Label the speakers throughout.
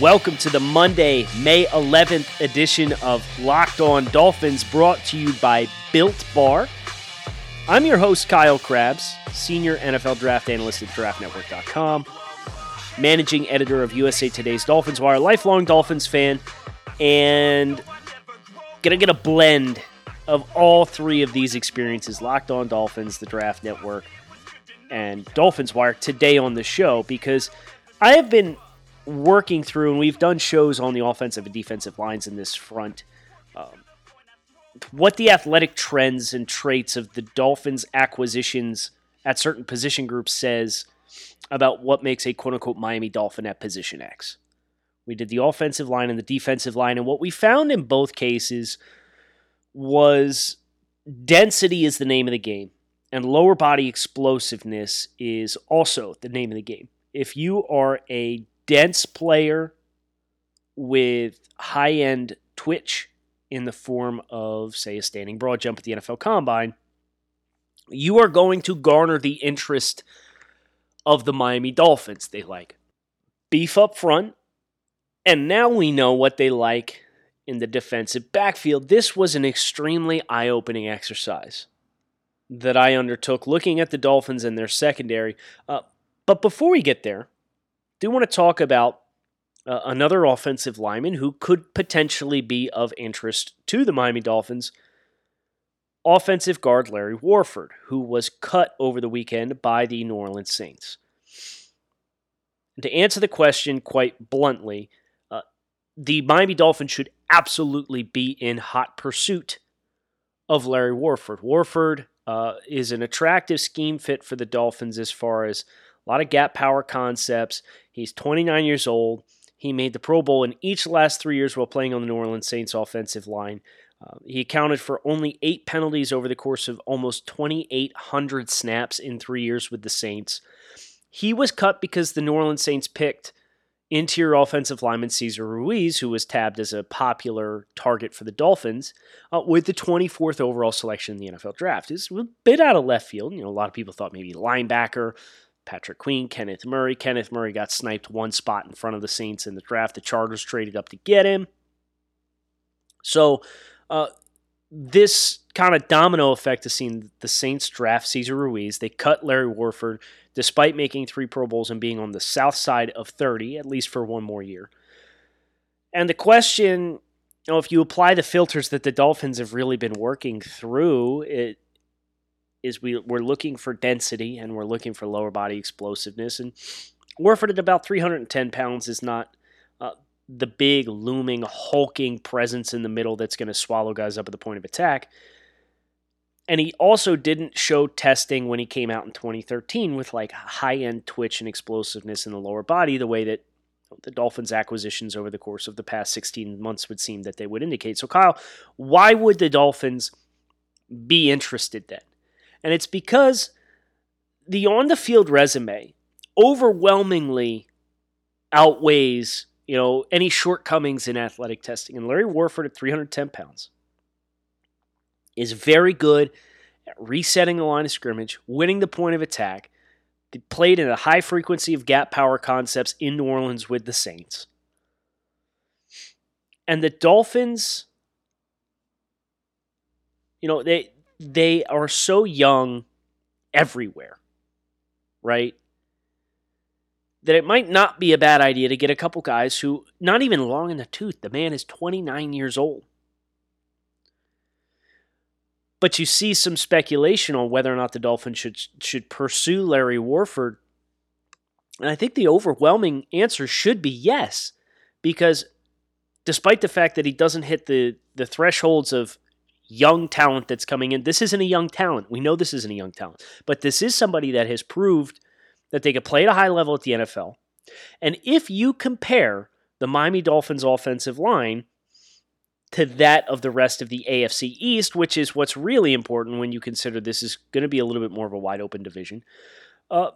Speaker 1: Welcome to the Monday, May 11th edition of Locked On Dolphins, brought to you by Built Bar. I'm your host, Kyle Crabbs, senior NFL draft analyst at draftnetwork.com, managing editor of USA Today's Dolphins Wire, lifelong Dolphins fan, and gonna get a blend of all three of these experiences Locked On Dolphins, the Draft Network, and Dolphins Wire today on the show because I have been working through, and we've done shows on the offensive and defensive lines in this front. Um, what the athletic trends and traits of the Dolphins' acquisitions at certain position groups says about what makes a quote unquote Miami Dolphin at position X. We did the offensive line and the defensive line, and what we found in both cases was density is the name of the game, and lower body explosiveness is also the name of the game. If you are a dense player with high end twitch in the form of, say, a standing broad jump at the NFL Combine, you are going to garner the interest of the Miami Dolphins. They like beef up front, and now we know what they like in the defensive backfield. This was an extremely eye opening exercise that I undertook looking at the Dolphins and their secondary. Uh, but before we get there, do want to talk about uh, another offensive lineman who could potentially be of interest to the Miami Dolphins. Offensive guard Larry Warford, who was cut over the weekend by the New Orleans Saints. To answer the question quite bluntly, uh, the Miami Dolphins should absolutely be in hot pursuit of Larry Warford. Warford uh, is an attractive scheme fit for the Dolphins as far as a lot of gap power concepts. He's 29 years old. He made the Pro Bowl in each last three years while playing on the New Orleans Saints offensive line. Uh, he accounted for only eight penalties over the course of almost 2,800 snaps in three years with the Saints. He was cut because the New Orleans Saints picked interior offensive lineman Cesar Ruiz, who was tabbed as a popular target for the Dolphins, uh, with the 24th overall selection in the NFL draft. It's a bit out of left field. You know, a lot of people thought maybe linebacker, Patrick Queen, Kenneth Murray. Kenneth Murray got sniped one spot in front of the Saints in the draft. The Chargers traded up to get him. So, uh, this kind of domino effect has seen the Saints draft Cesar Ruiz. They cut Larry Warford despite making three Pro Bowls and being on the south side of 30, at least for one more year. And the question, you know, if you apply the filters that the Dolphins have really been working through, it is we we're looking for density and we're looking for lower body explosiveness. And Warford at about 310 pounds is not uh, the big looming hulking presence in the middle that's going to swallow guys up at the point of attack. And he also didn't show testing when he came out in 2013 with like high end twitch and explosiveness in the lower body, the way that the Dolphins' acquisitions over the course of the past 16 months would seem that they would indicate. So, Kyle, why would the Dolphins be interested then? And it's because the on the field resume overwhelmingly outweighs, you know, any shortcomings in athletic testing. And Larry Warford at 310 pounds is very good at resetting the line of scrimmage, winning the point of attack. Played in a high frequency of gap power concepts in New Orleans with the Saints. And the Dolphins, you know, they they are so young everywhere, right? That it might not be a bad idea to get a couple guys who, not even long in the tooth, the man is 29 years old. But you see some speculation on whether or not the Dolphins should should pursue Larry Warford. And I think the overwhelming answer should be yes, because despite the fact that he doesn't hit the the thresholds of young talent that's coming in. This isn't a young talent. We know this isn't a young talent, but this is somebody that has proved that they could play at a high level at the NFL. And if you compare the Miami Dolphins offensive line to that of the rest of the AFC East, which is what's really important when you consider this is going to be a little bit more of a wide open division. Uh,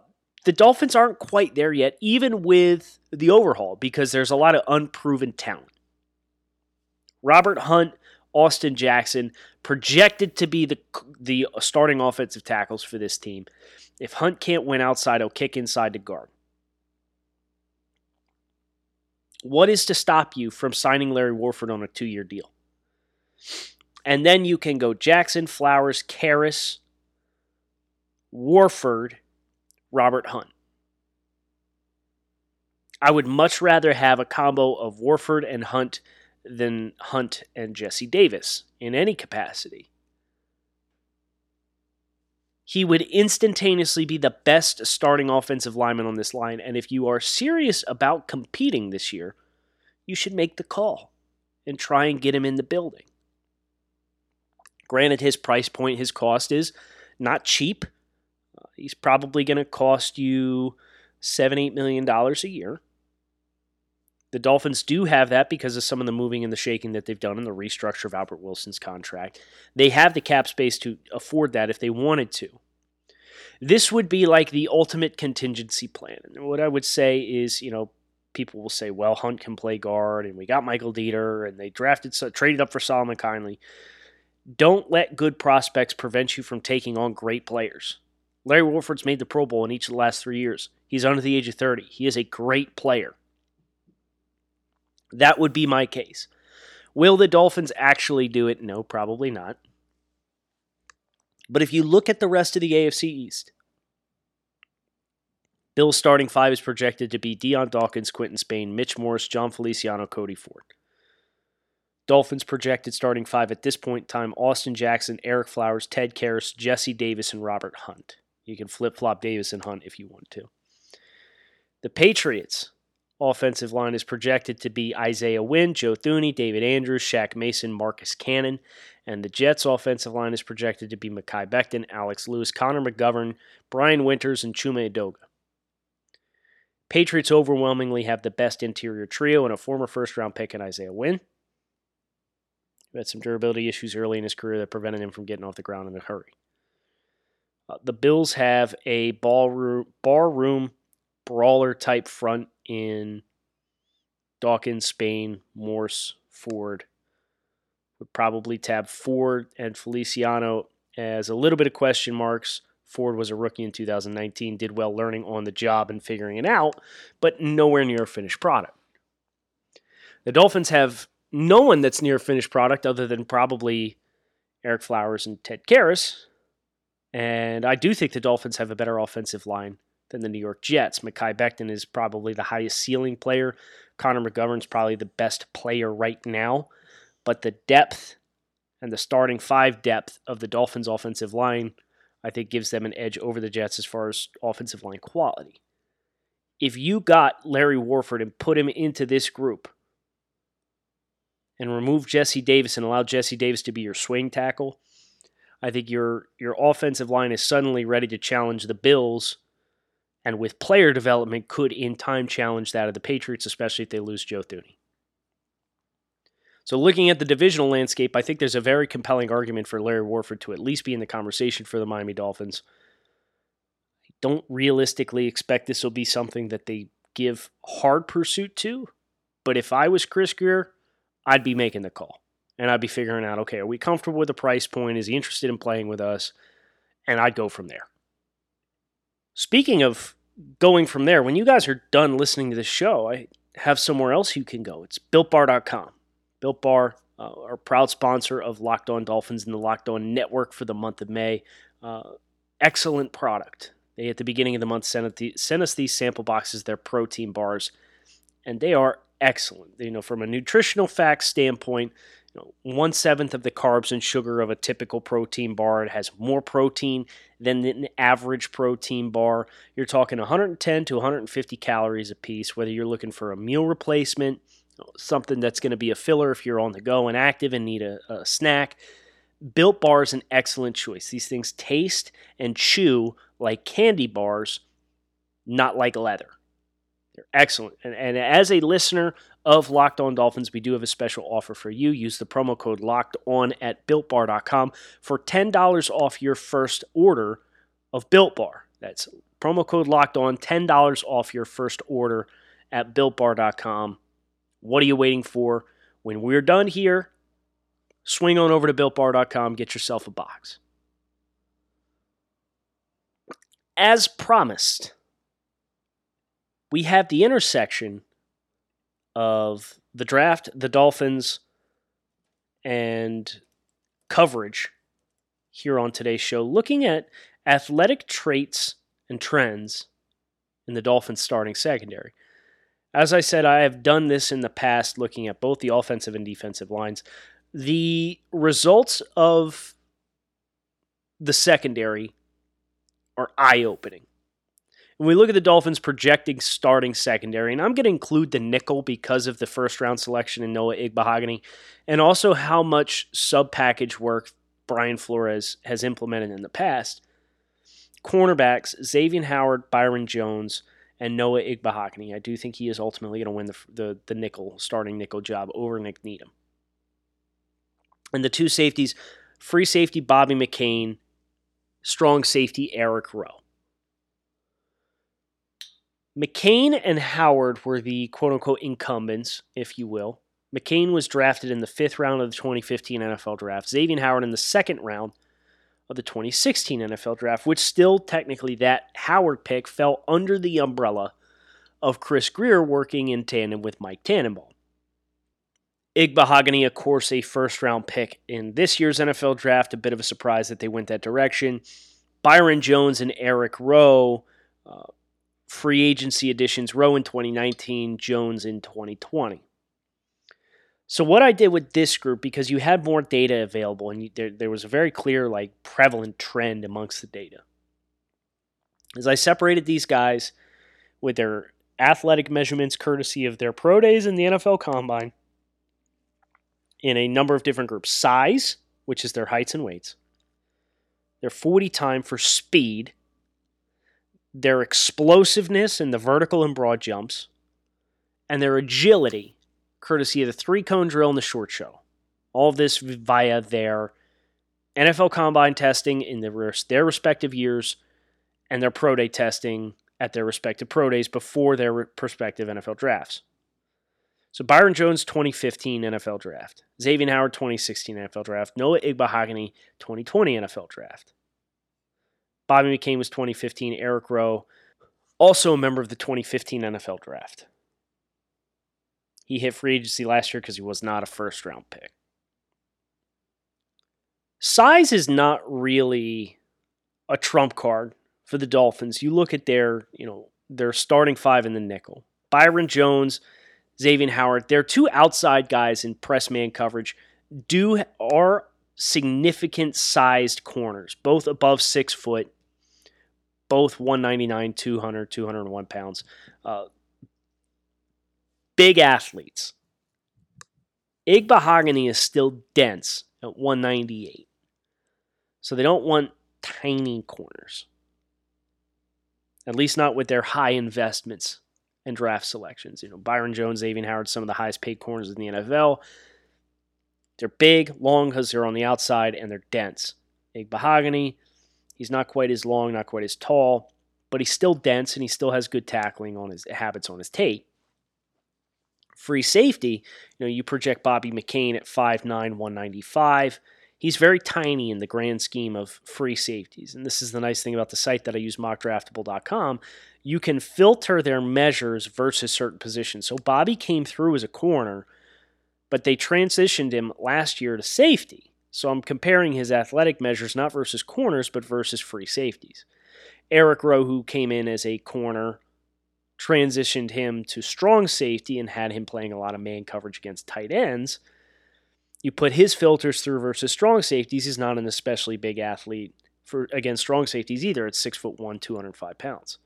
Speaker 1: the Dolphins aren't quite there yet, even with the overhaul, because there's a lot of unproven talent. Robert Hunt, Austin Jackson, projected to be the the starting offensive tackles for this team. If Hunt can't win outside, he'll kick inside to guard. What is to stop you from signing Larry Warford on a two year deal? And then you can go Jackson, Flowers, Karras, Warford, Robert Hunt. I would much rather have a combo of Warford and Hunt than Hunt and Jesse Davis in any capacity. He would instantaneously be the best starting offensive lineman on this line. And if you are serious about competing this year, you should make the call and try and get him in the building. Granted, his price point, his cost is not cheap. Uh, he's probably going to cost you seven, eight million dollars a year. The Dolphins do have that because of some of the moving and the shaking that they've done in the restructure of Albert Wilson's contract. They have the cap space to afford that if they wanted to. This would be like the ultimate contingency plan. And what I would say is, you know, people will say, well, Hunt can play guard, and we got Michael Deiter, and they drafted, traded up for Solomon Kindley. Don't let good prospects prevent you from taking on great players. Larry Warford's made the Pro Bowl in each of the last three years. He's under the age of 30. He is a great player. That would be my case. Will the Dolphins actually do it? No, probably not. But if you look at the rest of the AFC East, Bill's starting five is projected to be Dion Dawkins, Quinton Spain, Mitch Morse, Jon Feliciano, Cody Ford. Dolphins projected starting five at this point in time Austin Jackson, Ereck Flowers, Ted Karras, Jesse Davis, and Robert Hunt. You can flip flop Davis and Hunt if you want to. The Patriots offensive line is projected to be Isaiah Wynn, Joe Thuney, David Andrews, Shaq Mason, Marcus Cannon. And the Jets offensive line is projected to be Mekhi Becton, Alex Lewis, Connor McGovern, Brian Winters, and Chuma Edoga. Patriots overwhelmingly have the best interior trio and a former first round pick in Isaiah Wynn. He had some durability issues early in his career that prevented him from getting off the ground in a hurry. Uh, the Bills have a ballroom, room brawler type front in Dawkins, Spain, Morse, Ford. Would probably tab Ford and Feliciano as a little bit of question marks. Ford was a rookie in 2019, did well learning on the job and figuring it out, but nowhere near a finished product. The Dolphins have no one that's near a finished product other than probably Ereck Flowers and Ted Karras. And I do think the Dolphins have a better offensive line than the New York Jets. Mekhi Becton is probably the highest ceiling player. Connor McGovern's probably the best player right now. But the depth and the starting five depth of the Dolphins' offensive line, I think, gives them an edge over the Jets as far as offensive line quality. If you got Larry Warford and put him into this group and remove Jesse Davis and allow Jesse Davis to be your swing tackle, I think your your offensive line is suddenly ready to challenge the Bills and with player development could in time challenge that of the Patriots, especially if they lose Joe Thuney. So, looking at the divisional landscape, I think there's a very compelling argument for Larry Warford to at least be in the conversation for the Miami Dolphins. I don't realistically expect this will be something that they give hard pursuit to, but if I was Chris Grier, I'd be making the call and I'd be figuring out okay, are we comfortable with the price point? Is he interested in playing with us? And I'd go from there. Speaking of going from there, when you guys are done listening to this show, I have somewhere else you can go. It's builtbar.com. Built Bar, uh, our proud sponsor of Locked On Dolphins and the Locked On Network for the month of May. Uh, excellent product. They, at the beginning of the month, sent, the, sent us these sample boxes, their protein bars, and they are excellent. You know, from a nutritional facts standpoint, one seventh of the carbs and sugar of a typical protein bar. It has more protein than an average protein bar. You're talking 110 to 150 calories a piece, whether you're looking for a meal replacement, something that's going to be a filler if you're on the go and active and need a, a snack. Built Bar is an excellent choice. These things taste and chew like candy bars, not like leather. They're excellent. And, and as a listener of Locked On Dolphins, we do have a special offer for you. Use the promo code Locked On at BuiltBar.com for ten dollars off your first order of Built Bar. That's promo code Locked On, ten dollars off your first order at BuiltBar.com. What are you waiting for? When we're done here, swing on over to BuiltBar.com, get yourself a box. As promised, we have the intersection of the draft, the Dolphins, and coverage here on today's show, looking at athletic traits and trends in the Dolphins starting secondary. As I said, I have done this in the past looking at both the offensive and defensive lines. The results of the secondary are eye opening. When we look at the Dolphins projecting starting secondary, and I'm going to include the nickel because of the first round selection in Noah Igbinoghene, and also how much sub package work Brian Flores has implemented in the past. Cornerbacks, Xavier Howard, Byron Jones, and Noah Igbinoghene. I do think he is ultimately going to win the, the, the nickel, starting nickel job over Nik Needham. And the two safeties, free safety Bobby McCain, strong safety Eric Rowe. McCain and Howard were the quote unquote incumbents, if you will. McCain was drafted in the fifth round of the 2015 NFL draft, Xavier Howard in the second round of the 2016 NFL draft, which still technically that Howard pick fell under the umbrella of Chris Grier working in tandem with Mike Tannenbaum. Igbinoghene, of course, a first round pick in this year's NFL draft. A bit of a surprise that they went that direction. Byron Jones and Eric Rowe, uh, free agency additions, Rowe in 2019, Jones in 2020. So what I did with this group, because you had more data available and you, there, there was a very clear, like, prevalent trend amongst the data, is I separated these guys with their athletic measurements courtesy of their pro days in the NFL Combine in a number of different groups. Size, which is their heights and weights, their 40 time for speed, their explosiveness in the vertical and broad jumps, and their agility courtesy of the three cone drill and the short shuttle. All this via their NFL combine testing in the, their respective years and their pro day testing at their respective pro days before their respective NFL drafts. So Byron Jones 2015 NFL draft, Xavier Howard 2016 NFL draft, Noah Igbinoghene 2020 NFL draft. Bobby McCain was 2015, Eric Rowe also a member of the 2015 NFL draft. He hit free agency last year because he was not a first round pick. Size is not really a trump card for the Dolphins. You look at their, you know, their starting five in the nickel. Byron Jones, Xavier Howard, they're two outside guys in press man coverage. Do are significant sized corners, both above six foot, both 199, 200, 201 pounds. Uh, big athletes. Igbinoghene is still dense at 198. So they don't want tiny corners. At least not with their high investments and draft selections. You know, Byron Jones, Xavier Howard, some of the highest paid corners in the NFL. They're big, long because they're on the outside, and they're dense. Igbinoghene, he's not quite as long, not quite as tall, but he's still dense and he still has good tackling on his habits on his tape free safety, you know, you project Bobby McCain at 5'9, 195. He's very tiny in the grand scheme of free safeties. And this is the nice thing about the site that I use, mockdraftable.com. You can filter their measures versus certain positions. So Bobby came through as a corner, but they transitioned him last year to safety. So I'm comparing his athletic measures not versus corners, but versus free safeties. Eric Rowe, who came in as a corner transitioned him to strong safety and had him playing a lot of man coverage against tight ends. You put his filters through versus strong safeties. He's not an especially big athlete for against strong safeties either. It's six foot one, 205 pounds.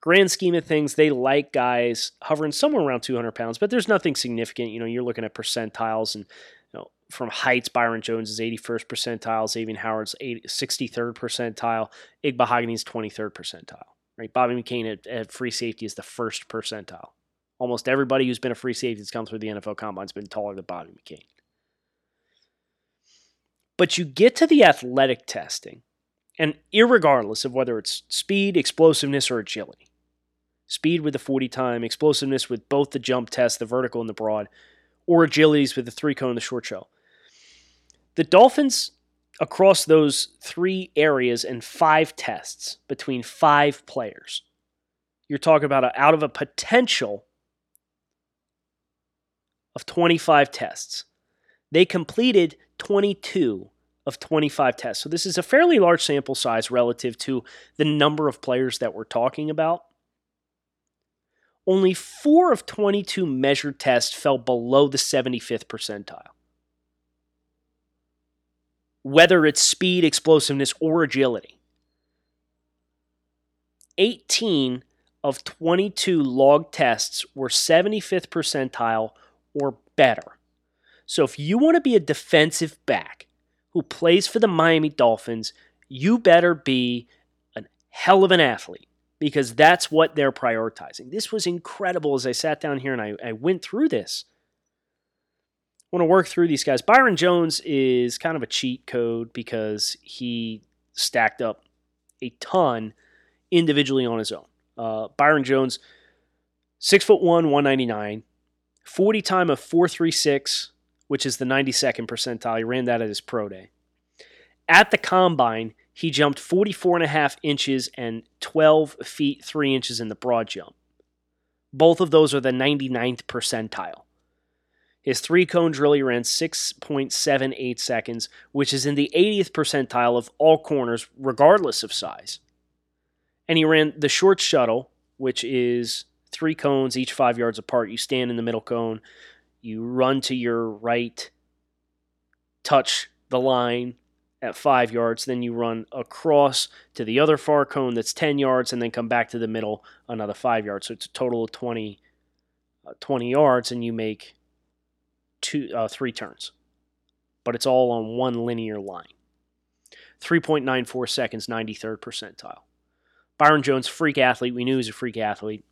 Speaker 1: Grand scheme of things, they like guys hovering somewhere around 200 pounds, but there's nothing significant. You know, you're looking at percentiles and you know, from heights, Byron Jones is 81st percentile, Xavier Howard's 80, 63rd percentile, Igbinoghene's 23rd percentile right? Bobby McCain at, at free safety is the first percentile. Almost everybody who's been a free safety that's come through the NFL Combine's been taller than Bobby McCain. But you get to the athletic testing, and irregardless of whether it's speed, explosiveness, or agility, speed with the 40 time, explosiveness with both the jump test, the vertical and the broad, or agilities with the three cone and the short shuttle. The Dolphins, across those three areas and five tests between five players, you're talking about a, out of a potential of 25 tests. They completed 22 of 25 tests. So this is a fairly large sample size relative to the number of players that we're talking about. Only 4 of 22 measured tests fell below the 75th percentile. Whether it's speed, explosiveness, or agility. 18 of 22 log tests were 75th percentile or better. So if you want to be a defensive back who plays for the Miami Dolphins, you better be a hell of an athlete because that's what they're prioritizing. This was incredible as I sat down here and I, I went through this. Want to work through these guys. Byron Jones is kind of a cheat code because he stacked up a ton individually on his own. Uh, Byron Jones, six foot one, 199, 40 time of 436, which is the 92nd percentile. He ran that at his pro day. At the combine, he jumped 44 and a half inches and 12 feet 3 inches in the broad jump. Both of those are the 99th percentile. His three cone drill he ran 6.78 seconds, which is in the 80th percentile of all corners, regardless of size. And he ran the short shuttle, which is three cones, each five yards apart. You stand in the middle cone, you run to your right, touch the line at five yards, then you run across to the other far cone that's 10 yards, and then come back to the middle another five yards. So it's a total of 20, uh, 20 yards, and you make two, uh, three turns. But it's all on one linear line. 3.94 seconds, 93rd percentile. Byron Jones, freak athlete. We knew he was a freak athlete.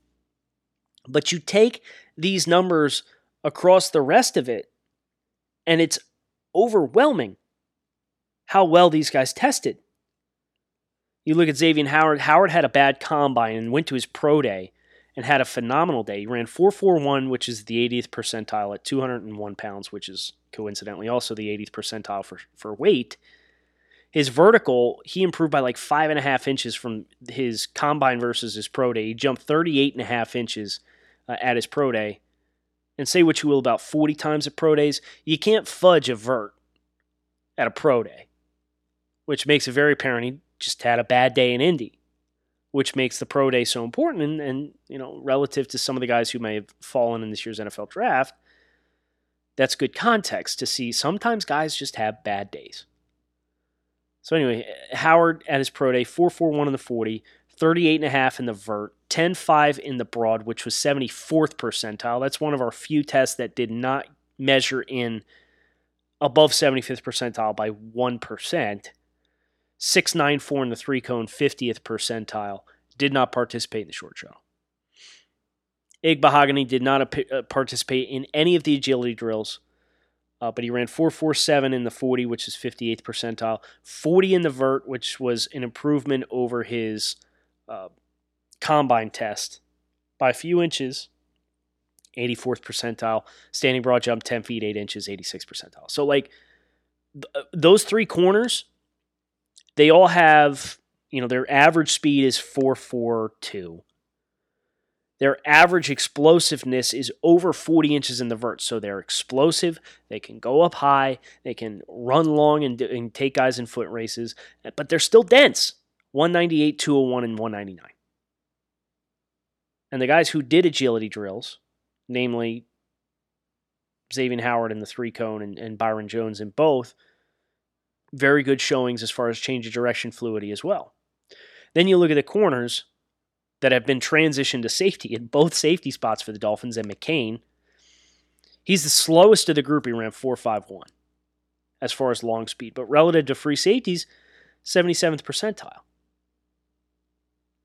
Speaker 1: But you take these numbers across the rest of it, and it's overwhelming how well these guys tested. You look at Xavier Howard. Howard had a bad combine and went to his pro day and had a phenomenal day. He ran 441, which is the 80th percentile at 201 pounds, which is coincidentally also the 80th percentile for, for weight. His vertical, he improved by like five and a half inches from his combine versus his pro day. He jumped 38 and a half inches uh, at his pro day. And say what you will about 40 times at pro days, you can't fudge a vert at a pro day, which makes it very apparent he just had a bad day in Indy, which makes the pro day so important. And, and you know, relative to some of the guys who may have fallen in this year's NFL draft, that's good context to see sometimes guys just have bad days. So anyway, Howard at his pro day, 441 in the 40, 38 and a half in the vert, 10.5 in the broad, which was 74th percentile. That's one of our few tests that did not measure in above 75th percentile by 1%. 694 in the three cone, 50th percentile. Did not participate in the short shuttle. Igbinoghene did not uh, participate in any of the agility drills, uh, but he ran 447 in the 40, which is 58th percentile, 40 in the vert, which was an improvement over his uh, combine test by a few inches, 84th percentile. Standing broad jump, 10 feet, 8 inches, 86th percentile. So, like, th- uh, those three corners, they all have, you know, their average speed is 442. Their average explosiveness is over 40 inches in the vert. So they're explosive. They can go up high. They can run long and, and take guys in foot races, eh, but they're still dense. 198, 201, and 199. And the guys who did agility drills, namely Xavier Howard in the three cone and, and Byron Jones in both, very good showings as far as change of direction fluidity as well. Then you look at the corners that have been transitioned to safety in both safety spots for the Dolphins and McCain. He's the slowest of the group. He ran 4.51 as far as long speed, but relative to free safeties, 77th percentile.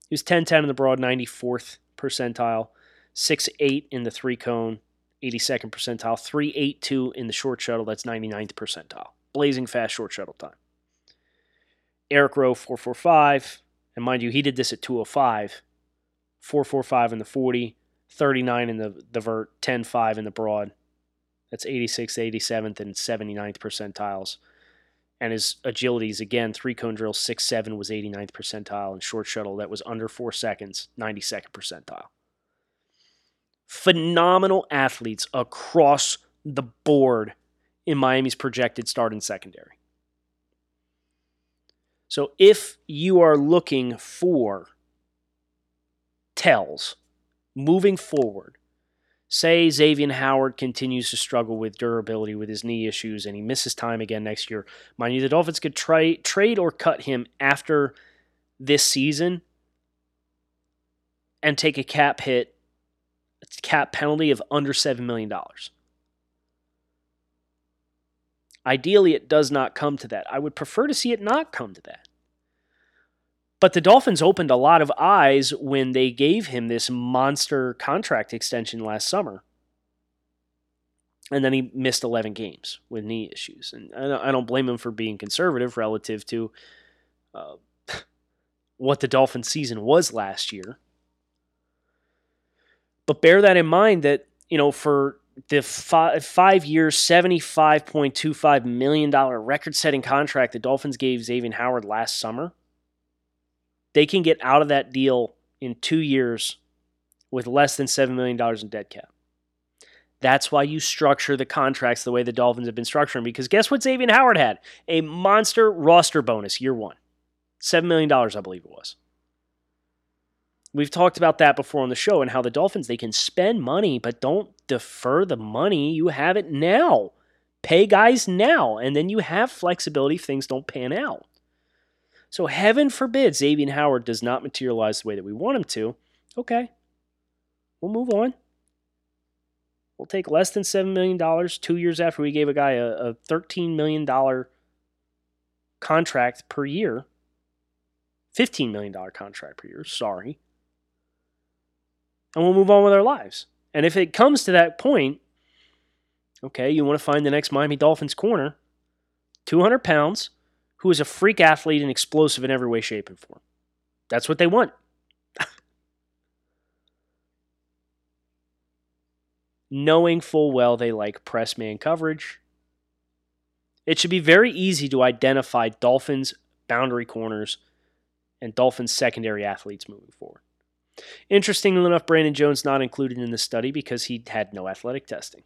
Speaker 1: He was 10 10 in the broad, 94th percentile, 6'8 in the three cone, 82nd percentile, 3'8'2 in the short shuttle, that's 99th percentile. Blazing fast short shuttle time. Eric Rowe, 445. And mind you, he did this at 205. 445 in the 40, 39 in the, the vert, 10.5 in the broad. That's 86th, 87th, and 79th percentiles. And his agilities, again, three cone drill, 6 7 was 89th percentile, and short shuttle, that was under four seconds, 92nd percentile. Phenomenal athletes across the board in Miami's projected start in secondary. So if you are looking for tells moving forward, say Xavier Howard continues to struggle with durability with his knee issues and he misses time again next year, mind you, the Dolphins could try, trade or cut him after this season and take a cap hit, a cap penalty of under $7 million. Ideally, it does not come to that. I would prefer to see it not come to that. But the Dolphins opened a lot of eyes when they gave him this monster contract extension last summer. And then he missed 11 games with knee issues. And I don't blame him for being conservative relative to uh, what the Dolphins season was last year. But bear that in mind that, you know, for the five, five years, $75.25 million record setting contract the Dolphins gave Xavier Howard last summer, they can get out of that deal in two years with less than $7 million in dead cap. That's why you structure the contracts the way the Dolphins have been structuring. Because guess what Xavier Howard had? A monster roster bonus year one. $7 million, I believe it was. We've talked about that before on the show and how the Dolphins, they can spend money, but don't defer the money. You have it now. Pay guys now, and then you have flexibility if things don't pan out. So heaven forbid Xavier Howard does not materialize the way that we want him to. Okay, we'll move on. We'll take less than $7 million two years after we gave a guy a, a $13 million contract per year. $15 million contract per year, sorry and we'll move on with our lives. And if it comes to that point, okay, you want to find the next Miami Dolphins corner, 200 pounds, who is a freak athlete and explosive in every way, shape, and form. That's what they want. Knowing full well they like press man coverage, it should be very easy to identify Dolphins boundary corners and Dolphins secondary athletes moving forward. Interestingly enough, Brandon Jones not included in the study because he had no athletic testing.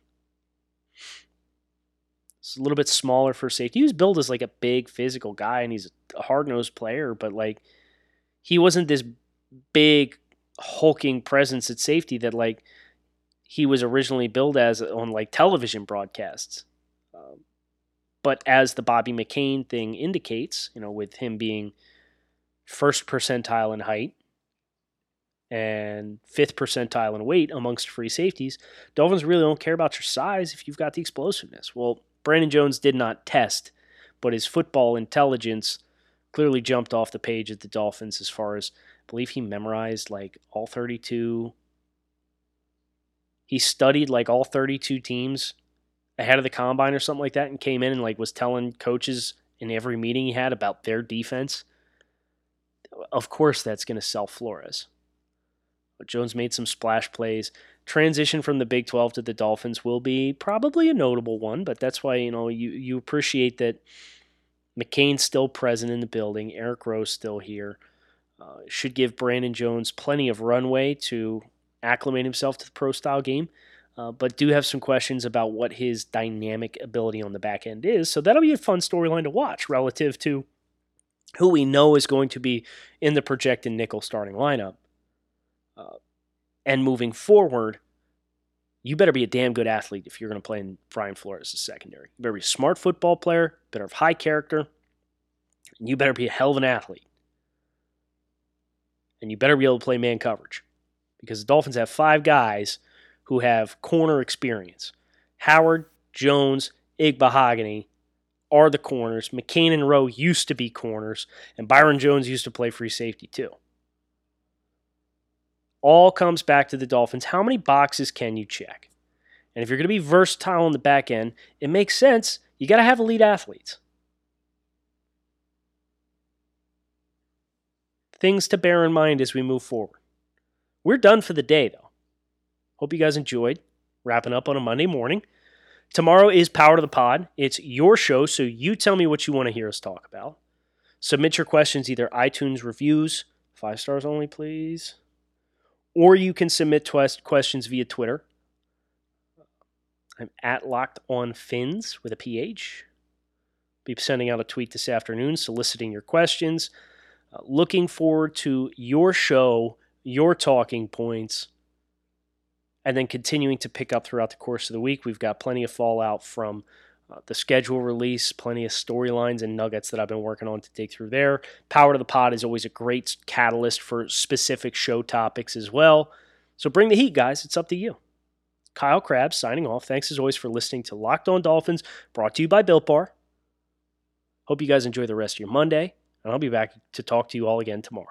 Speaker 1: It's a little bit smaller for safety. He was billed as like a big physical guy, and he's a hard nosed player, but like he wasn't this big hulking presence at safety that like he was originally billed as on like television broadcasts. Um, but as the Bobby McCain thing indicates, you know, with him being first percentile in height, and fifth percentile in weight amongst free safeties. Dolphins really don't care about your size if you've got the explosiveness. Well, Brandon Jones did not test, but his football intelligence clearly jumped off the page at the Dolphins as far as I believe he memorized like all 32. He studied like all 32 teams ahead of the combine or something like that and came in and like was telling coaches in every meeting he had about their defense. Of course that's going to sell Flores. Jones made some splash plays. Transition from the Big 12 to the Dolphins will be probably a notable one, but that's why you know you you appreciate that McCain's still present in the building. Eric Rowe's still here. Uh, should give Brandon Jones plenty of runway to acclimate himself to the pro style game. Uh, but do have some questions about what his dynamic ability on the back end is. So that'll be a fun storyline to watch relative to who we know is going to be in the projected nickel starting lineup. And moving forward, you better be a damn good athlete if you're going to play in Brian Flores' secondary. You better be a smart football player, better have high character, and you better be a hell of an athlete. And you better be able to play man coverage. Because the Dolphins have five guys who have corner experience. Howard, Jones, Igbinoghene are the corners. McCain and Rowe used to be corners, and Byron Jones used to play free safety too all comes back to the Dolphins. How many boxes can you check? And if you're going to be versatile on the back end, it makes sense. You got to have elite athletes. Things to bear in mind as we move forward. We're done for the day, though. Hope you guys enjoyed. Wrapping up on a Monday morning. Tomorrow is Power to the Pod. It's your show, so you tell me what you want to hear us talk about. Submit your questions either iTunes reviews, five stars only, please, or you can submit questions via Twitter. I'm at Locked On Phins with a PH. Be sending out a tweet this afternoon soliciting your questions. Uh, looking forward to your show, your talking points, and then continuing to pick up throughout the course of the week. We've got plenty of fallout from uh, the schedule release, plenty of storylines and nuggets that I've been working on to dig through there. Power to the Pod is always a great catalyst for specific show topics as well. So bring the heat, guys. It's up to you. Kyle Crabbs signing off. Thanks as always for listening to Locked On Dolphins, brought to you by Built Bar. Hope you guys enjoy the rest of your Monday, and I'll be back to talk to you all again tomorrow.